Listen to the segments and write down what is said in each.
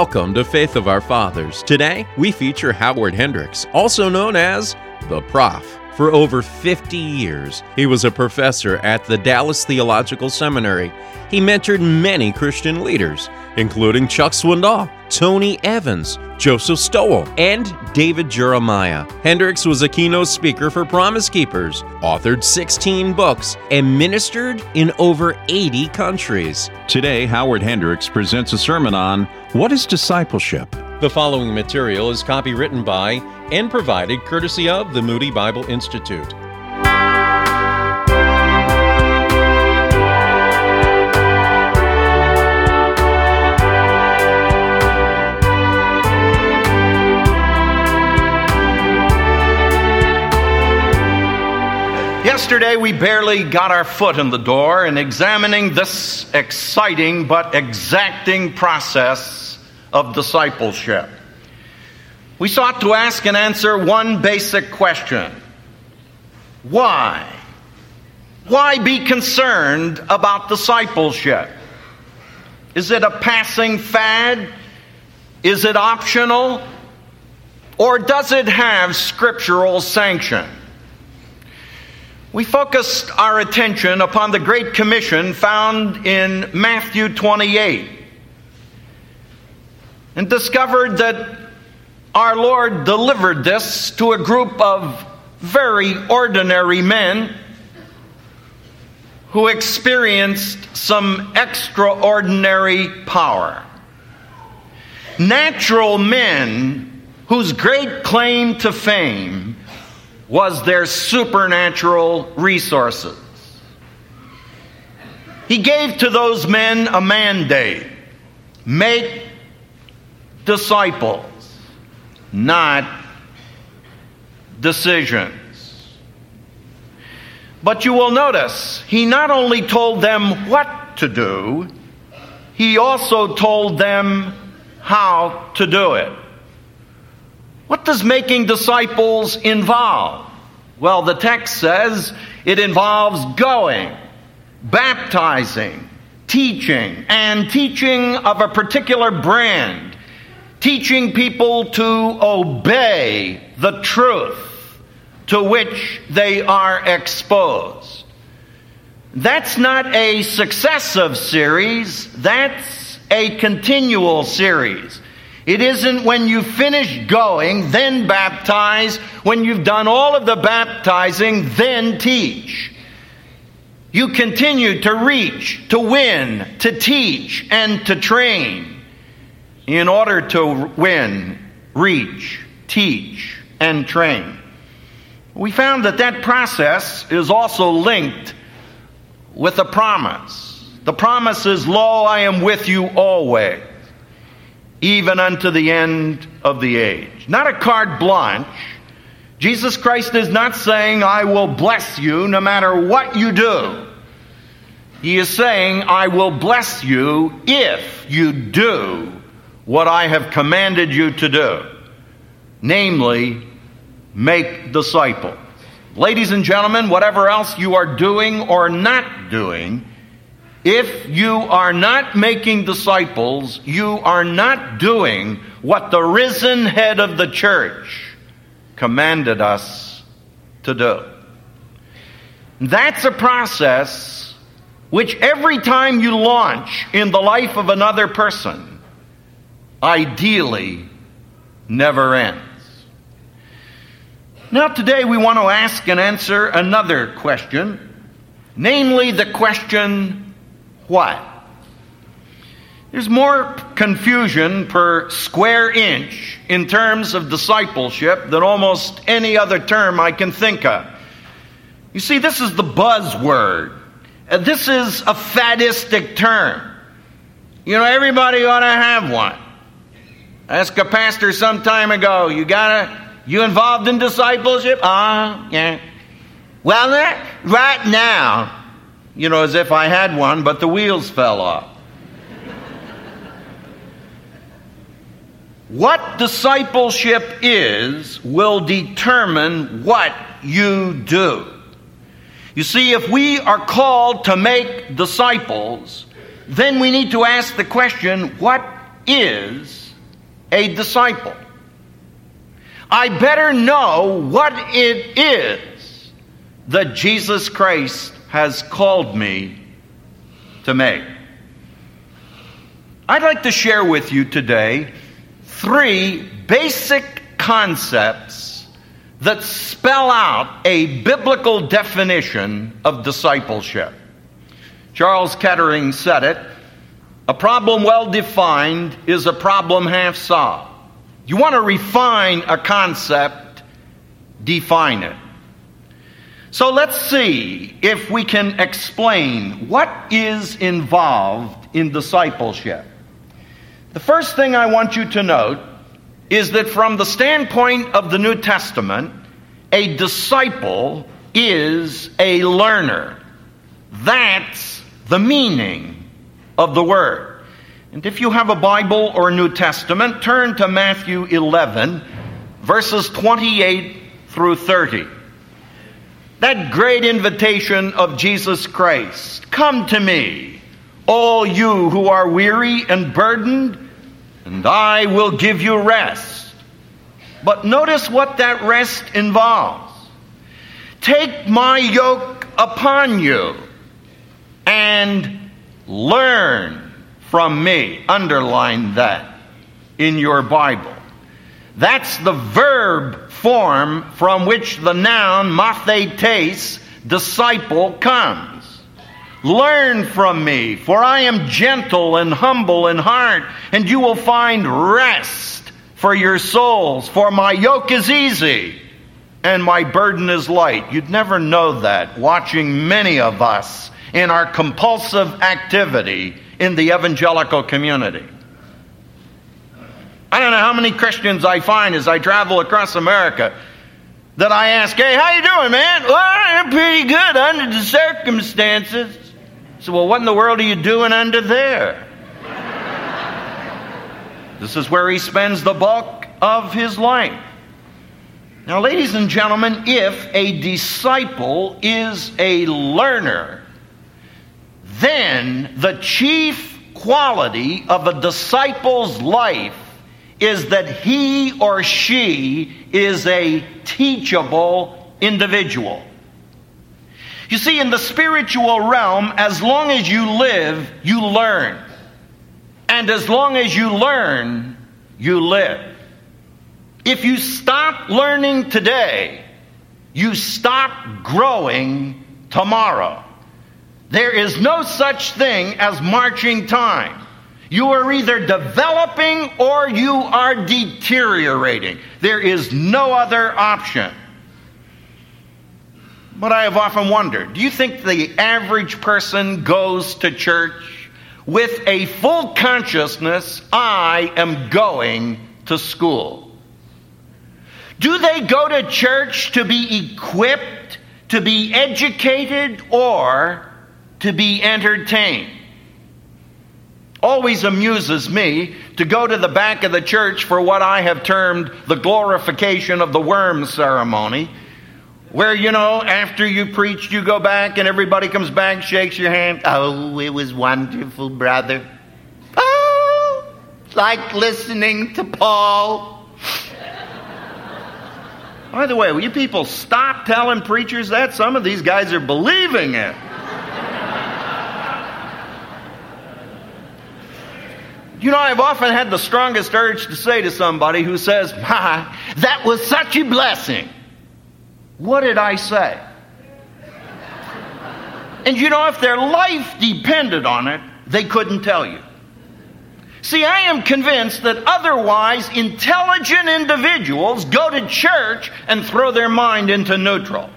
Welcome to Faith of Our Fathers. Today, we feature Howard Hendricks, also known as the Prof. For over 50 years, he was a professor at the Dallas Theological Seminary. He mentored many Christian leaders, including Chuck Swindoll, Tony Evans, Joseph Stowell, and David Jeremiah. Hendricks was a keynote speaker for Promise Keepers, authored 16 books, and ministered in over 80 countries. Today, Howard Hendricks presents a sermon on What is Discipleship? The following material is copywritten by and provided courtesy of the Moody Bible Institute. Yesterday, we barely got our foot in the door in examining this exciting but exacting process of discipleship. We sought to ask and answer one basic question Why? Why be concerned about discipleship? Is it a passing fad? Is it optional? Or does it have scriptural sanction? We focused our attention upon the Great Commission found in Matthew 28 and discovered that our Lord delivered this to a group of very ordinary men who experienced some extraordinary power. Natural men whose great claim to fame was their supernatural resources. He gave to those men a mandate make disciples, not decisions. But you will notice, he not only told them what to do, he also told them how to do it. What does making disciples involve? Well, the text says it involves going, baptizing, teaching, and teaching of a particular brand, teaching people to obey the truth to which they are exposed. That's not a successive series, that's a continual series. It isn't when you finish going, then baptize. When you've done all of the baptizing, then teach. You continue to reach, to win, to teach, and to train in order to win, reach, teach, and train. We found that that process is also linked with a promise. The promise is, Lo, I am with you always even unto the end of the age. Not a carte blanche. Jesus Christ is not saying, I will bless you no matter what you do. He is saying, I will bless you if you do what I have commanded you to do, namely, make disciples. Ladies and gentlemen, whatever else you are doing or not doing, if you are not making disciples, you are not doing what the risen head of the church commanded us to do. That's a process which every time you launch in the life of another person, ideally never ends. Now, today we want to ask and answer another question, namely the question what? There's more confusion per square inch in terms of discipleship than almost any other term I can think of. You see, this is the buzzword. Uh, this is a fadistic term. You know, everybody ought to have one. I asked a pastor some time ago, you gotta, you involved in discipleship? Ah, uh, yeah. Well, right now, you know, as if I had one, but the wheels fell off. what discipleship is will determine what you do. You see, if we are called to make disciples, then we need to ask the question what is a disciple. I better know what it is that Jesus Christ has called me to make. I'd like to share with you today three basic concepts that spell out a biblical definition of discipleship. Charles Kettering said it a problem well defined is a problem half solved. You want to refine a concept, define it. So let's see if we can explain what is involved in discipleship. The first thing I want you to note is that from the standpoint of the New Testament, a disciple is a learner. That's the meaning of the word. And if you have a Bible or a New Testament, turn to Matthew 11, verses 28 through 30. That great invitation of Jesus Christ Come to me, all you who are weary and burdened, and I will give you rest. But notice what that rest involves. Take my yoke upon you and learn from me. Underline that in your Bible. That's the verb form from which the noun mathetes, disciple, comes. Learn from me, for I am gentle and humble in heart, and you will find rest for your souls. For my yoke is easy and my burden is light. You'd never know that watching many of us in our compulsive activity in the evangelical community. I don't know how many Christians I find as I travel across America that I ask, "Hey, how you doing, man?" "Well, I'm pretty good under the circumstances." So, well, what in the world are you doing under there? this is where he spends the bulk of his life. Now, ladies and gentlemen, if a disciple is a learner, then the chief quality of a disciple's life is that he or she is a teachable individual. You see, in the spiritual realm, as long as you live, you learn. And as long as you learn, you live. If you stop learning today, you stop growing tomorrow. There is no such thing as marching time. You are either developing or you are deteriorating. There is no other option. But I have often wondered do you think the average person goes to church with a full consciousness I am going to school? Do they go to church to be equipped, to be educated, or to be entertained. Always amuses me to go to the back of the church for what I have termed the glorification of the worm ceremony, where, you know, after you preach, you go back and everybody comes back, shakes your hand. Oh, it was wonderful, brother. Oh, like listening to Paul. By the way, will you people stop telling preachers that? Some of these guys are believing it. You know, I've often had the strongest urge to say to somebody who says, My, that was such a blessing. What did I say? And you know, if their life depended on it, they couldn't tell you. See, I am convinced that otherwise intelligent individuals go to church and throw their mind into neutral.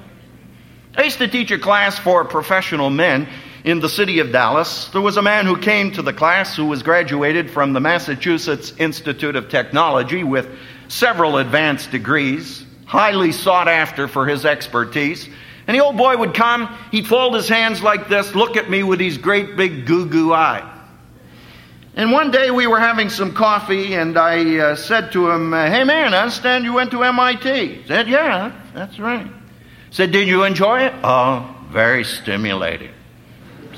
I used to teach a class for professional men in the city of Dallas, there was a man who came to the class who was graduated from the Massachusetts Institute of Technology with several advanced degrees, highly sought after for his expertise. And the old boy would come, he'd fold his hands like this, look at me with these great big goo goo eyes. And one day we were having some coffee, and I uh, said to him, Hey man, I understand you went to MIT. He said, Yeah, that's right. said, Did you enjoy it? Oh, very stimulating.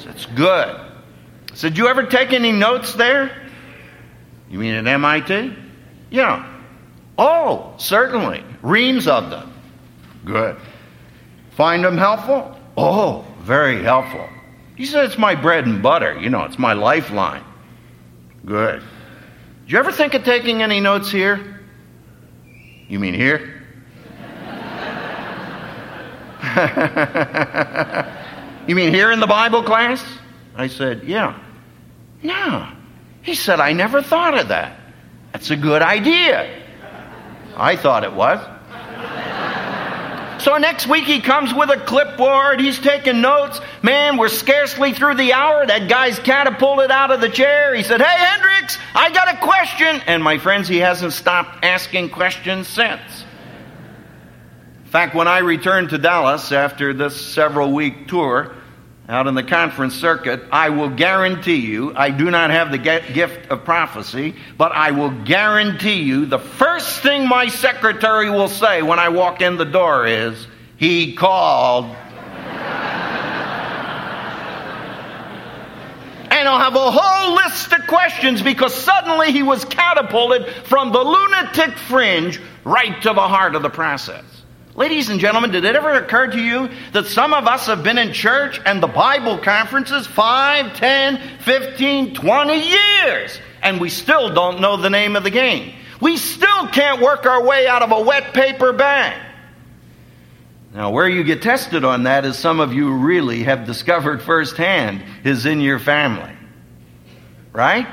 That's good. I said, You ever take any notes there? You mean at MIT? Yeah. Oh, certainly. Reams of them. Good. Find them helpful? Oh, very helpful. He said, It's my bread and butter. You know, it's my lifeline. Good. Did you ever think of taking any notes here? You mean here? you mean here in the Bible class? I said, Yeah. No. He said, I never thought of that. That's a good idea. I thought it was. So next week he comes with a clipboard. He's taking notes. Man, we're scarcely through the hour. That guy's catapulted out of the chair. He said, Hey, Hendricks, I got a question. And my friends, he hasn't stopped asking questions since. Fact, when I returned to Dallas after this several week tour, out in the conference circuit, I will guarantee you, I do not have the gift of prophecy, but I will guarantee you the first thing my secretary will say when I walk in the door is, He called. and I'll have a whole list of questions because suddenly he was catapulted from the lunatic fringe right to the heart of the process. Ladies and gentlemen, did it ever occur to you that some of us have been in church and the Bible conferences 5, 10, 15, 20 years, and we still don't know the name of the game? We still can't work our way out of a wet paper bag. Now, where you get tested on that, as some of you really have discovered firsthand, is in your family. Right?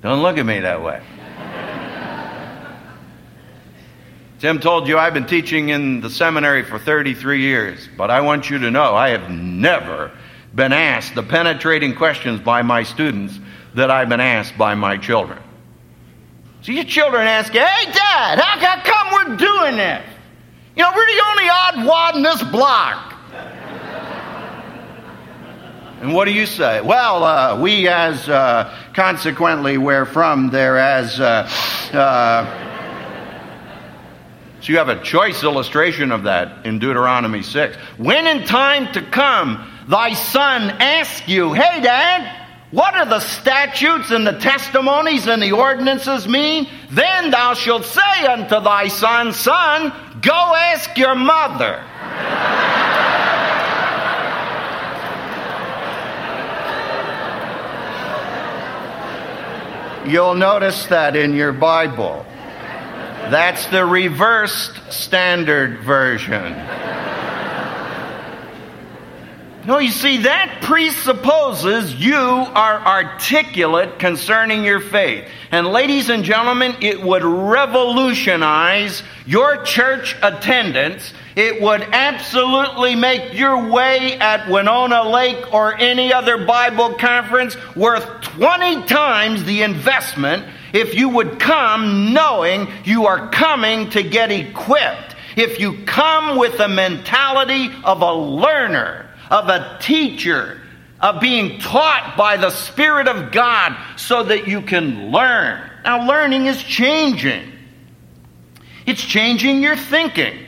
Don't look at me that way. Tim told you I've been teaching in the seminary for 33 years, but I want you to know I have never been asked the penetrating questions by my students that I've been asked by my children. So your children ask hey, Dad, how, come we're doing this? You know, we're the only odd wad in this block. And what do you say? Well, uh, we as uh, consequently we're from there as uh, uh so you have a choice illustration of that in Deuteronomy 6. When in time to come thy son asks you, Hey, Dad, what are the statutes and the testimonies and the ordinances mean? Then thou shalt say unto thy son, Son, go ask your mother. You'll notice that in your Bible. That's the reversed standard version. No, you see, that presupposes you are articulate concerning your faith. And, ladies and gentlemen, it would revolutionize your church attendance. It would absolutely make your way at Winona Lake or any other Bible conference worth 20 times the investment if you would come knowing you are coming to get equipped, if you come with the mentality of a learner, of a teacher, of being taught by the Spirit of God so that you can learn. Now, learning is changing, it's changing your thinking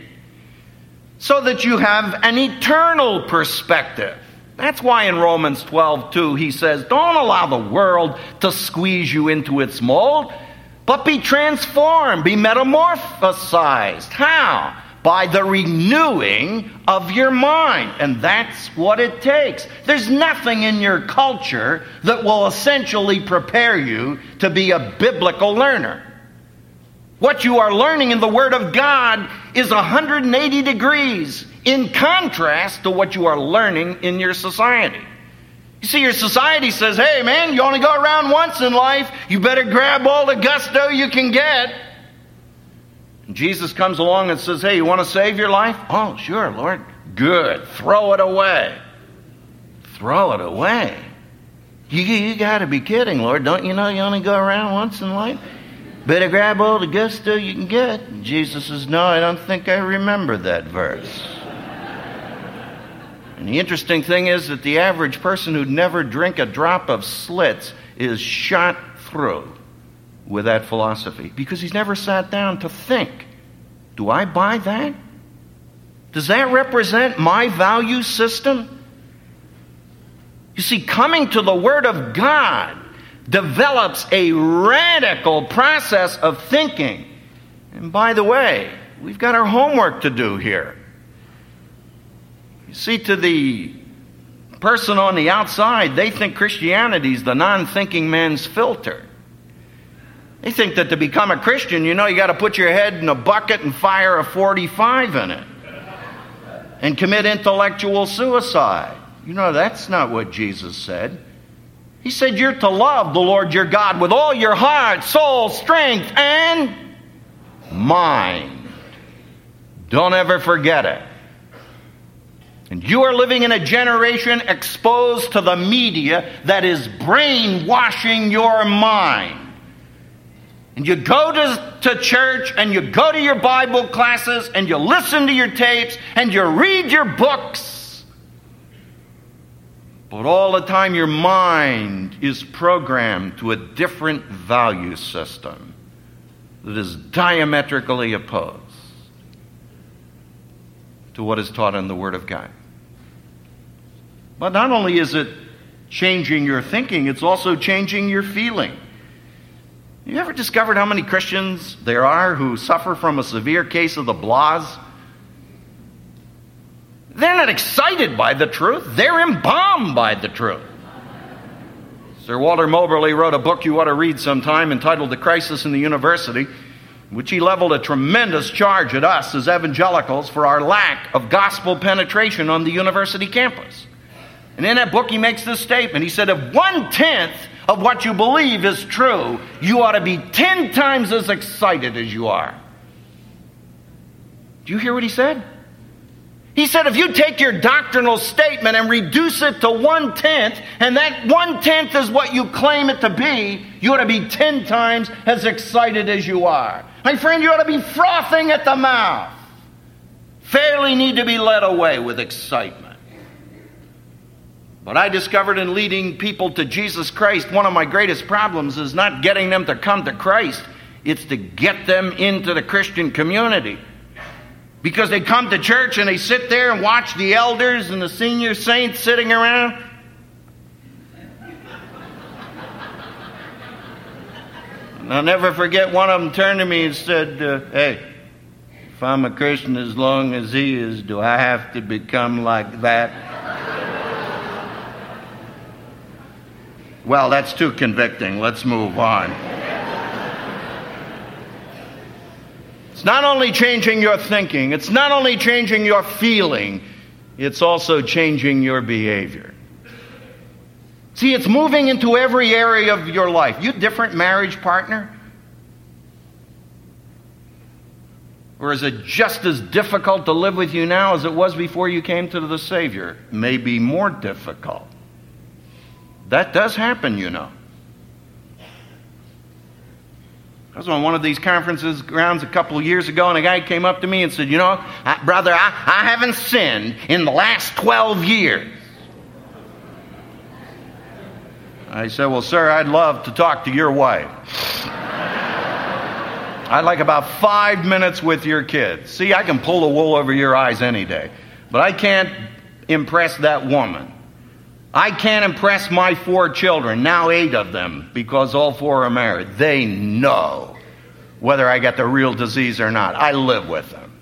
so that you have an eternal perspective. That's why in Romans 12, 2, he says, Don't allow the world to squeeze you into its mold, but be transformed, be metamorphosized. How? By the renewing of your mind. And that's what it takes. There's nothing in your culture that will essentially prepare you to be a biblical learner. What you are learning in the Word of God is 180 degrees in contrast to what you are learning in your society. You see, your society says, hey, man, you only go around once in life. You better grab all the gusto you can get. And Jesus comes along and says, hey, you want to save your life? Oh, sure, Lord. Good. Throw it away. Throw it away. You, you got to be kidding, Lord. Don't you know you only go around once in life? Better grab all the gusto you can get. And Jesus says, No, I don't think I remember that verse. And the interesting thing is that the average person who'd never drink a drop of slits is shot through with that philosophy because he's never sat down to think do I buy that? Does that represent my value system? You see, coming to the Word of God develops a radical process of thinking. And by the way, we've got our homework to do here. See, to the person on the outside, they think Christianity is the non thinking man's filter. They think that to become a Christian, you know, you got to put your head in a bucket and fire a 45 in it and commit intellectual suicide. You know, that's not what Jesus said. He said, You're to love the Lord your God with all your heart, soul, strength, and mind. Don't ever forget it. And you are living in a generation exposed to the media that is brainwashing your mind. And you go to, to church and you go to your Bible classes and you listen to your tapes and you read your books. But all the time your mind is programmed to a different value system that is diametrically opposed to what is taught in the Word of God. But not only is it changing your thinking, it's also changing your feeling. You ever discovered how many Christians there are who suffer from a severe case of the blahs? They're not excited by the truth, they're embalmed by the truth. Sir Walter Moberly wrote a book you ought to read sometime entitled The Crisis in the University, which he leveled a tremendous charge at us as evangelicals for our lack of gospel penetration on the university campus. And in that book, he makes this statement. He said, If one tenth of what you believe is true, you ought to be 10 times as excited as you are. Do you hear what he said? He said, if you take your doctrinal statement and reduce it to one tenth, and that one tenth is what you claim it to be, you ought to be 10 times as excited as you are. My friend, you ought to be frothing at the mouth. Fairly need to be led away with excitement. But I discovered in leading people to Jesus Christ, one of my greatest problems is not getting them to come to Christ, it's to get them into the Christian community. Because they come to church and they sit there and watch the elders and the senior saints sitting around. And I'll never forget one of them turned to me and said, uh, Hey, if I'm a Christian as long as he is, do I have to become like that? Well, that's too convicting. Let's move on. It's not only changing your thinking, it's not only changing your feeling, it's also changing your behavior. See, it's moving into every area of your life. You different marriage partner? Or is it just as difficult to live with you now as it was before you came to the Savior? Maybe more difficult. That does happen, you know. I was on one of these conferences grounds a couple of years ago, and a guy came up to me and said, You know, I, brother, I, I haven't sinned in the last 12 years. I said, Well, sir, I'd love to talk to your wife. I'd like about five minutes with your kids. See, I can pull the wool over your eyes any day, but I can't impress that woman. I can't impress my four children, now eight of them, because all four are married. They know whether I get the real disease or not. I live with them.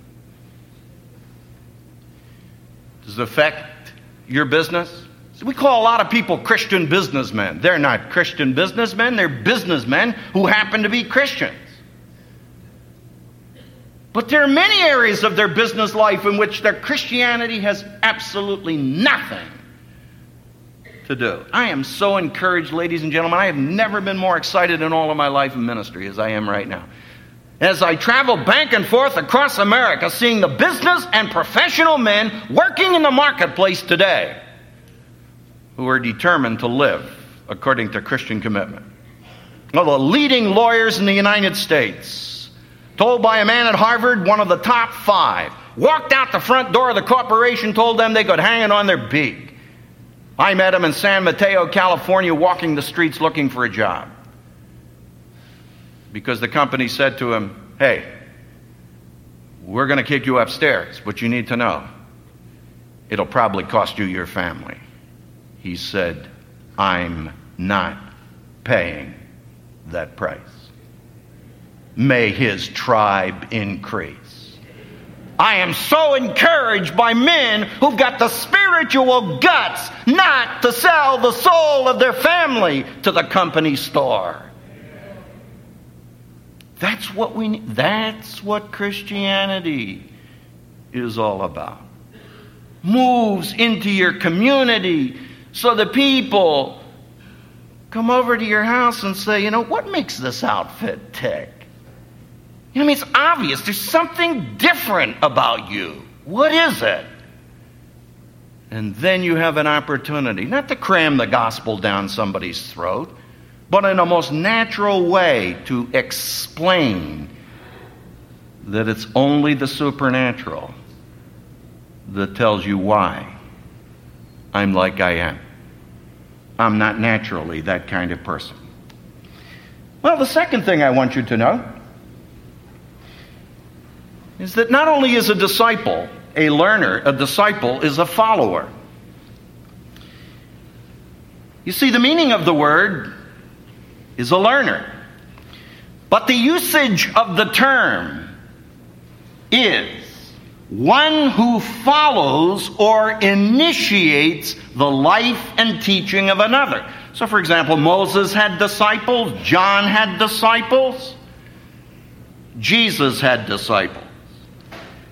Does it affect your business? We call a lot of people Christian businessmen. They're not Christian businessmen, they're businessmen who happen to be Christians. But there are many areas of their business life in which their Christianity has absolutely nothing to do. I am so encouraged, ladies and gentlemen. I have never been more excited in all of my life in ministry as I am right now. As I travel back and forth across America, seeing the business and professional men working in the marketplace today who are determined to live according to Christian commitment. Well, the leading lawyers in the United States, told by a man at Harvard, one of the top five, walked out the front door of the corporation, told them they could hang it on their beak. I met him in San Mateo, California, walking the streets looking for a job. Because the company said to him, Hey, we're going to kick you upstairs, but you need to know it'll probably cost you your family. He said, I'm not paying that price. May his tribe increase. I am so encouraged by men who've got the spiritual guts not to sell the soul of their family to the company store. That's what we need. That's what Christianity is all about. Moves into your community so the people come over to your house and say, you know, what makes this outfit tick? You know, I mean, it's obvious. There's something different about you. What is it? And then you have an opportunity, not to cram the gospel down somebody's throat, but in a most natural way to explain that it's only the supernatural that tells you why I'm like I am. I'm not naturally that kind of person. Well, the second thing I want you to know is that not only is a disciple a learner, a disciple is a follower. You see, the meaning of the word is a learner. But the usage of the term is one who follows or initiates the life and teaching of another. So, for example, Moses had disciples, John had disciples, Jesus had disciples.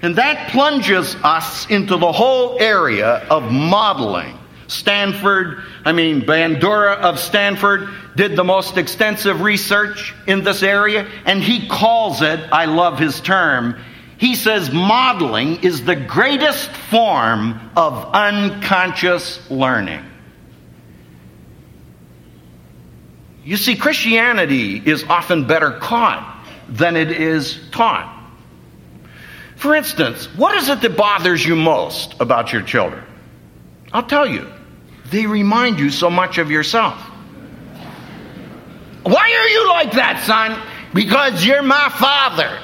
And that plunges us into the whole area of modeling. Stanford, I mean, Bandura of Stanford did the most extensive research in this area, and he calls it, I love his term, he says modeling is the greatest form of unconscious learning. You see, Christianity is often better caught than it is taught. For instance, what is it that bothers you most about your children? I'll tell you, they remind you so much of yourself. Why are you like that, son? Because you're my father.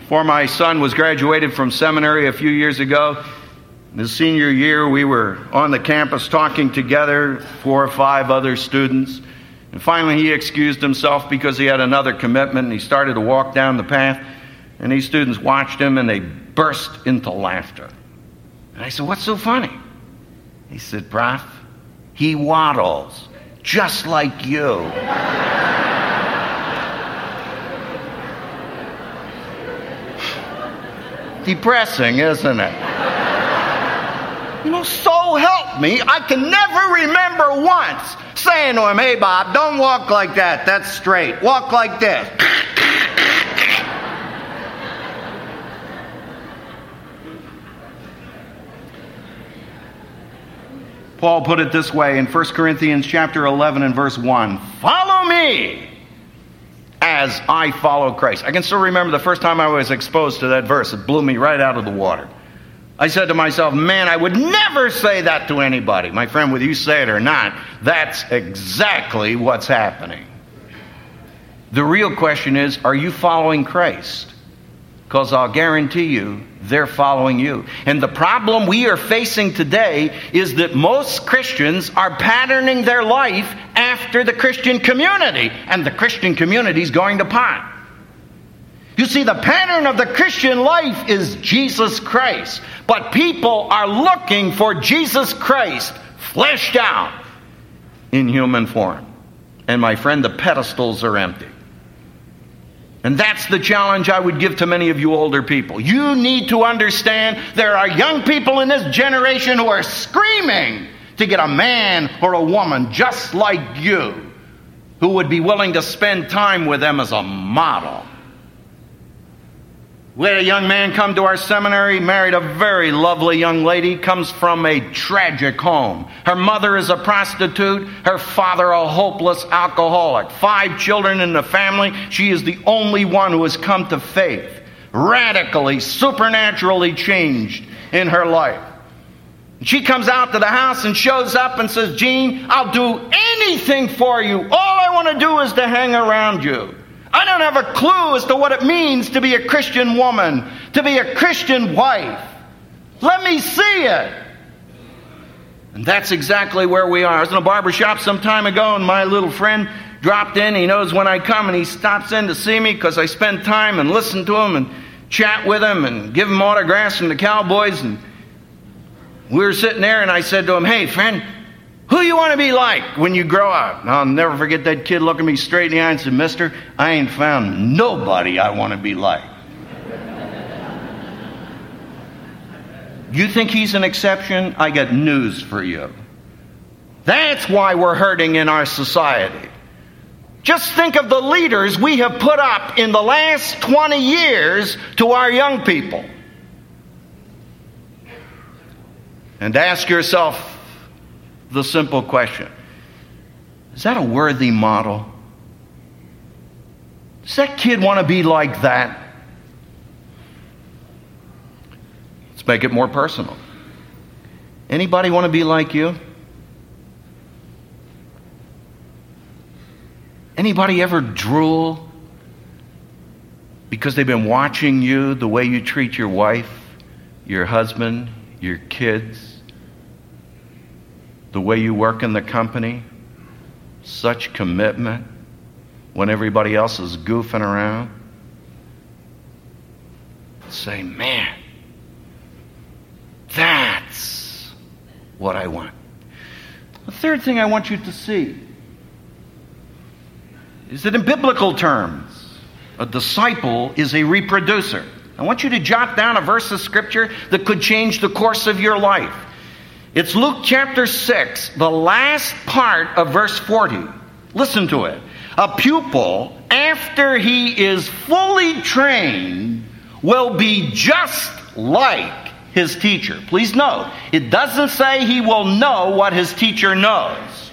Before my son was graduated from seminary a few years ago, in his senior year, we were on the campus talking together, four or five other students. And finally, he excused himself because he had another commitment and he started to walk down the path. And these students watched him and they burst into laughter. And I said, What's so funny? He said, Prof, he waddles just like you. Depressing, isn't it? You know, so help me, I can never remember once saying to him, Hey, Bob, don't walk like that. That's straight. Walk like this. Paul put it this way in 1 Corinthians chapter 11 and verse 1 Follow me as I follow Christ. I can still remember the first time I was exposed to that verse. It blew me right out of the water. I said to myself, man, I would never say that to anybody. My friend, whether you say it or not, that's exactly what's happening. The real question is, are you following Christ? Because I'll guarantee you, they're following you. And the problem we are facing today is that most Christians are patterning their life after the Christian community, and the Christian community is going to pot. You see, the pattern of the Christian life is Jesus Christ. But people are looking for Jesus Christ fleshed out in human form. And my friend, the pedestals are empty. And that's the challenge I would give to many of you older people. You need to understand there are young people in this generation who are screaming to get a man or a woman just like you who would be willing to spend time with them as a model. We had a young man come to our seminary, married a very lovely young lady, comes from a tragic home. Her mother is a prostitute, her father a hopeless alcoholic. Five children in the family. She is the only one who has come to faith, radically, supernaturally changed in her life. She comes out to the house and shows up and says, Jeanne, I'll do anything for you. All I want to do is to hang around you. I don't have a clue as to what it means to be a Christian woman, to be a Christian wife. Let me see it. And that's exactly where we are. I was in a barber shop some time ago, and my little friend dropped in. He knows when I come, and he stops in to see me because I spend time and listen to him and chat with him and give him autographs from the Cowboys. And we were sitting there, and I said to him, Hey, friend, who you want to be like when you grow up? And I'll never forget that kid looking me straight in the eye and said, Mister, I ain't found nobody I want to be like. you think he's an exception? I got news for you. That's why we're hurting in our society. Just think of the leaders we have put up in the last 20 years to our young people. And ask yourself the simple question Is that a worthy model? Does that kid want to be like that? Let's make it more personal. Anybody want to be like you? Anybody ever drool because they've been watching you, the way you treat your wife, your husband, your kids, the way you work in the company? Such commitment when everybody else is goofing around. Say, man, that's what I want. The third thing I want you to see is that in biblical terms, a disciple is a reproducer. I want you to jot down a verse of scripture that could change the course of your life. It's Luke chapter 6, the last part of verse 40. Listen to it. A pupil, after he is fully trained, will be just like his teacher. Please note, it doesn't say he will know what his teacher knows.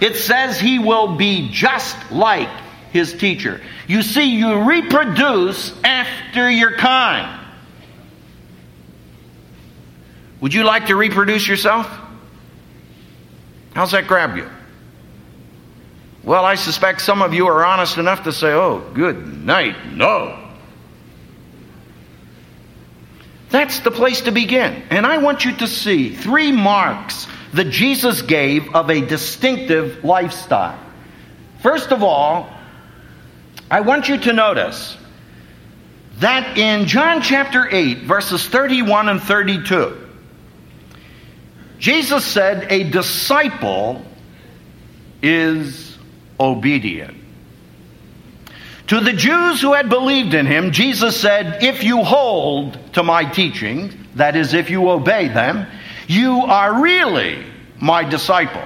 It says he will be just like his teacher. You see, you reproduce after your kind. Would you like to reproduce yourself? How's that grab you? Well, I suspect some of you are honest enough to say, oh, good night, no. That's the place to begin. And I want you to see three marks that Jesus gave of a distinctive lifestyle. First of all, I want you to notice that in John chapter 8, verses 31 and 32, Jesus said, A disciple is obedient. To the Jews who had believed in him, Jesus said, If you hold to my teaching, that is, if you obey them, you are really my disciples.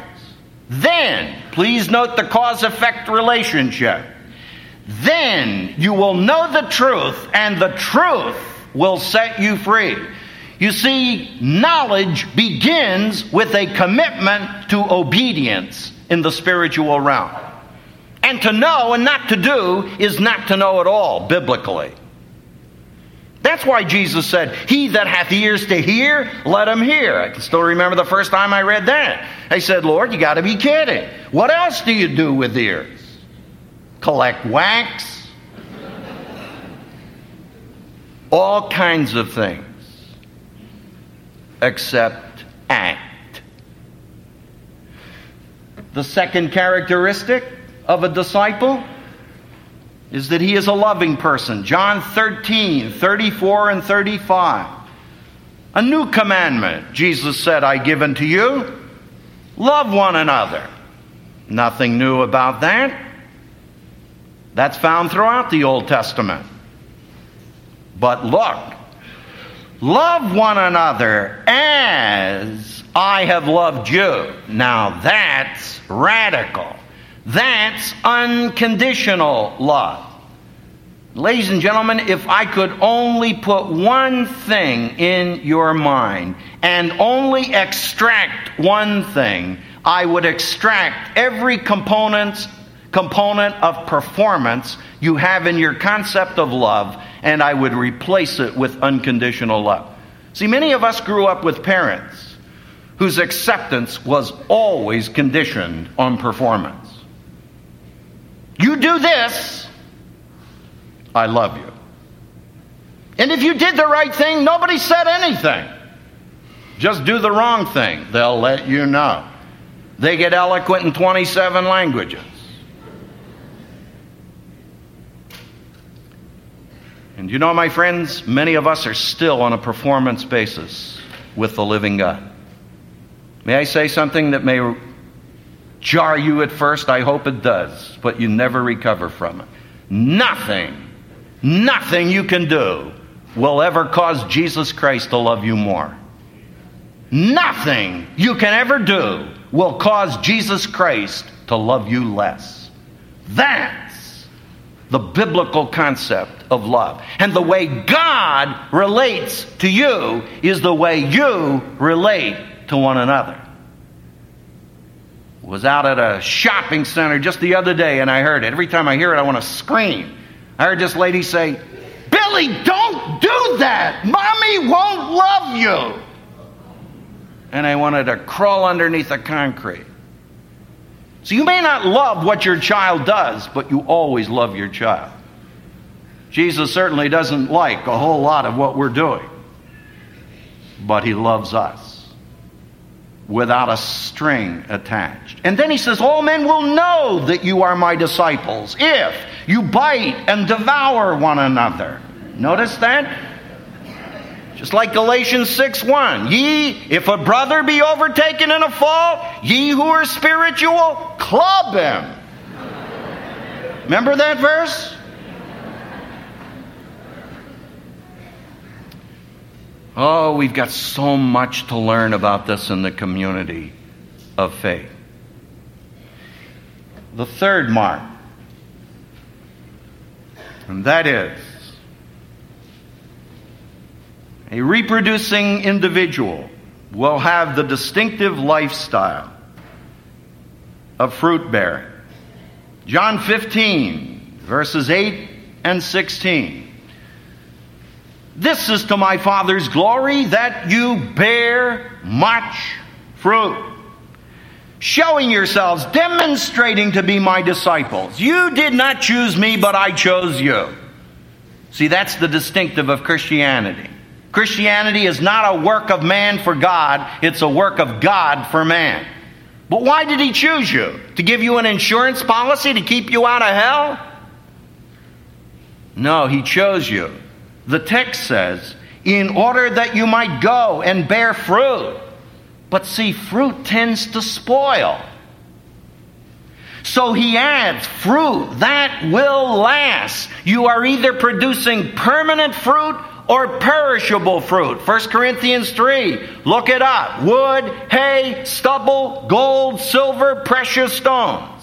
Then, please note the cause effect relationship. Then you will know the truth, and the truth will set you free. You see, knowledge begins with a commitment to obedience in the spiritual realm. And to know and not to do is not to know at all, biblically. That's why Jesus said, He that hath ears to hear, let him hear. I can still remember the first time I read that. I said, Lord, you got to be kidding. What else do you do with ears? Collect wax? All kinds of things except act. The second characteristic of a disciple is that he is a loving person. John 13, 34 and 35. A new commandment, Jesus said, I give unto you love one another. Nothing new about that. That's found throughout the Old Testament. But look, love one another as I have loved you. Now that's radical. That's unconditional love. Ladies and gentlemen, if I could only put one thing in your mind and only extract one thing, I would extract every component component of performance you have in your concept of love and I would replace it with unconditional love. See, many of us grew up with parents whose acceptance was always conditioned on performance. You do this, I love you. And if you did the right thing, nobody said anything. Just do the wrong thing. They'll let you know. They get eloquent in 27 languages. And you know, my friends, many of us are still on a performance basis with the living God. May I say something that may jar you at first? I hope it does, but you never recover from it. Nothing, nothing you can do will ever cause Jesus Christ to love you more. Nothing you can ever do will cause Jesus Christ to love you less. That's the biblical concept of love. And the way God relates to you is the way you relate to one another. Was out at a shopping center just the other day and I heard it. Every time I hear it, I want to scream. I heard this lady say, Billy, don't do that. Mommy won't love you. And I wanted to crawl underneath the concrete. So you may not love what your child does, but you always love your child. Jesus certainly doesn't like a whole lot of what we're doing, but he loves us without a string attached. And then he says, All men will know that you are my disciples if you bite and devour one another. Notice that? Just like Galatians 6 1. Ye, if a brother be overtaken in a fault, ye who are spiritual, club him. Remember that verse? Oh, we've got so much to learn about this in the community of faith. The third mark, and that is a reproducing individual will have the distinctive lifestyle of fruit bearing. John 15, verses 8 and 16. This is to my Father's glory that you bear much fruit. Showing yourselves, demonstrating to be my disciples. You did not choose me, but I chose you. See, that's the distinctive of Christianity. Christianity is not a work of man for God, it's a work of God for man. But why did he choose you? To give you an insurance policy to keep you out of hell? No, he chose you the text says, in order that you might go and bear fruit. But see, fruit tends to spoil. So he adds fruit that will last. You are either producing permanent fruit or perishable fruit. 1 Corinthians 3. Look it up. Wood, hay, stubble, gold, silver, precious stones.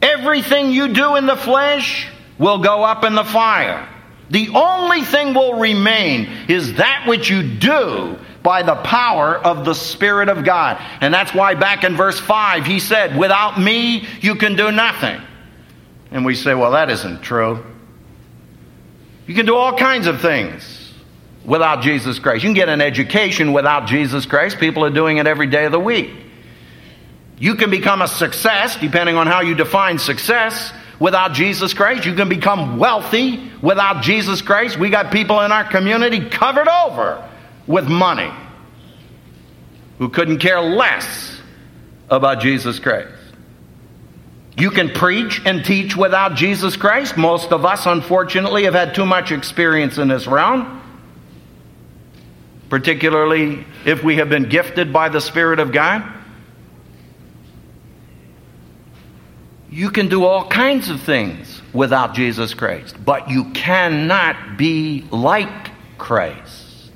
Everything you do in the flesh will go up in the fire. The only thing will remain is that which you do by the power of the Spirit of God. And that's why back in verse 5, he said, Without me, you can do nothing. And we say, Well, that isn't true. You can do all kinds of things without Jesus Christ. You can get an education without Jesus Christ. People are doing it every day of the week. You can become a success, depending on how you define success, without Jesus Christ. You can become wealthy without Jesus Christ. We got people in our community covered over with money who couldn't care less about Jesus Christ. You can preach and teach without Jesus Christ. Most of us, unfortunately, have had too much experience in this realm, particularly if we have been gifted by the Spirit of God. You can do all kinds of things without Jesus Christ, but you cannot be like Christ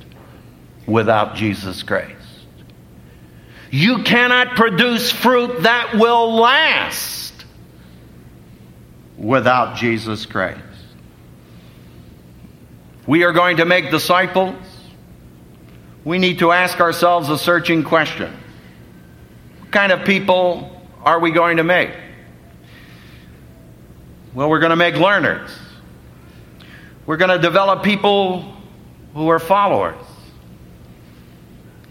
without Jesus Christ. You cannot produce fruit that will last without Jesus Christ. We are going to make disciples. We need to ask ourselves a searching question What kind of people are we going to make? Well, we're going to make learners. We're going to develop people who are followers.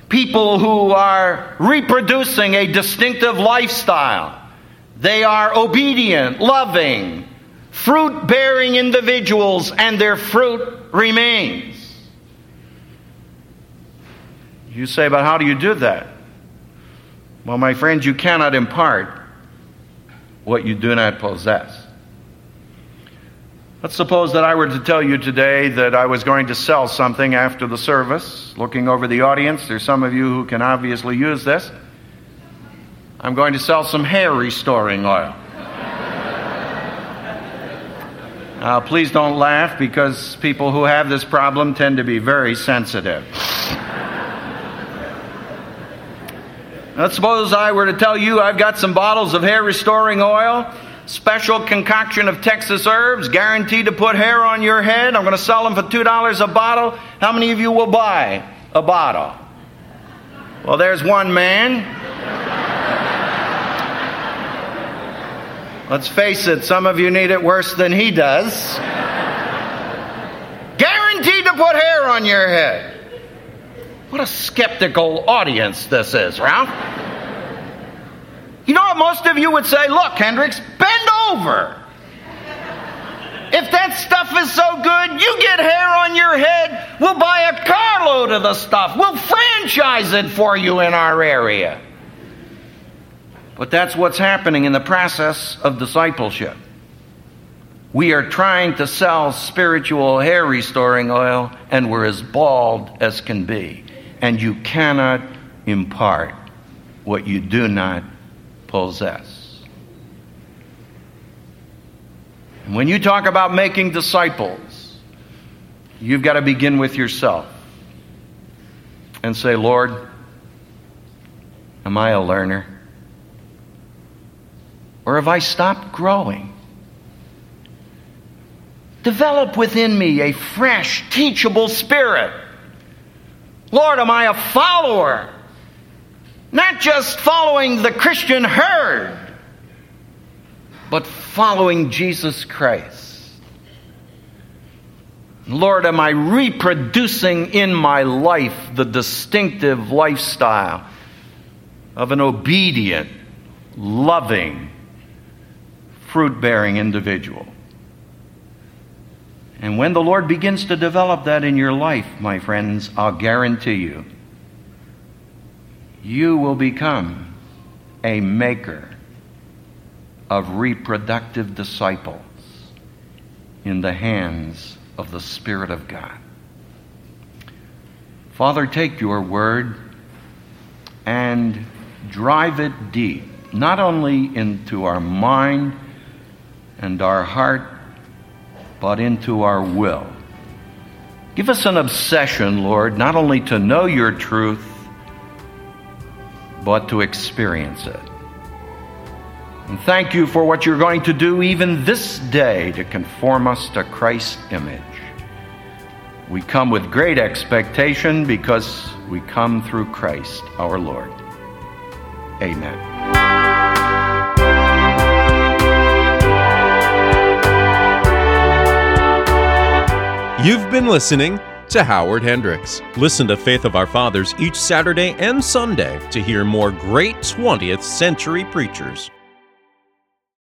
People who are reproducing a distinctive lifestyle. They are obedient, loving, fruit bearing individuals, and their fruit remains. You say, but how do you do that? Well, my friends, you cannot impart what you do not possess. Let's suppose that I were to tell you today that I was going to sell something after the service. Looking over the audience, there's some of you who can obviously use this. I'm going to sell some hair restoring oil. uh, please don't laugh because people who have this problem tend to be very sensitive. Let's suppose I were to tell you I've got some bottles of hair restoring oil special concoction of Texas herbs, guaranteed to put hair on your head. I'm going to sell them for $2 a bottle. How many of you will buy a bottle? Well, there's one man. Let's face it, some of you need it worse than he does. Guaranteed to put hair on your head. What a skeptical audience this is, Ralph. You know what most of you would say? Look, Hendricks, bend over. If that stuff is so good, you get hair on your head, we'll buy a carload of the stuff. We'll franchise it for you in our area. But that's what's happening in the process of discipleship. We are trying to sell spiritual hair restoring oil, and we're as bald as can be. And you cannot impart what you do not possess. And when you talk about making disciples, you've got to begin with yourself and say, Lord, am I a learner? Or have I stopped growing? Develop within me a fresh, teachable spirit. Lord, am I a follower? Not just following the Christian herd, but following Jesus Christ. Lord, am I reproducing in my life the distinctive lifestyle of an obedient, loving, fruit bearing individual? And when the Lord begins to develop that in your life, my friends, I'll guarantee you, you will become a maker of reproductive disciples in the hands of the Spirit of God. Father, take your word and drive it deep, not only into our mind and our heart, but into our will. Give us an obsession, Lord, not only to know your truth, but to experience it. And thank you for what you're going to do even this day to conform us to Christ's image. We come with great expectation because we come through Christ our Lord. Amen. You've been listening to Howard Hendricks. Listen to Faith of Our Fathers each Saturday and Sunday to hear more great 20th century preachers.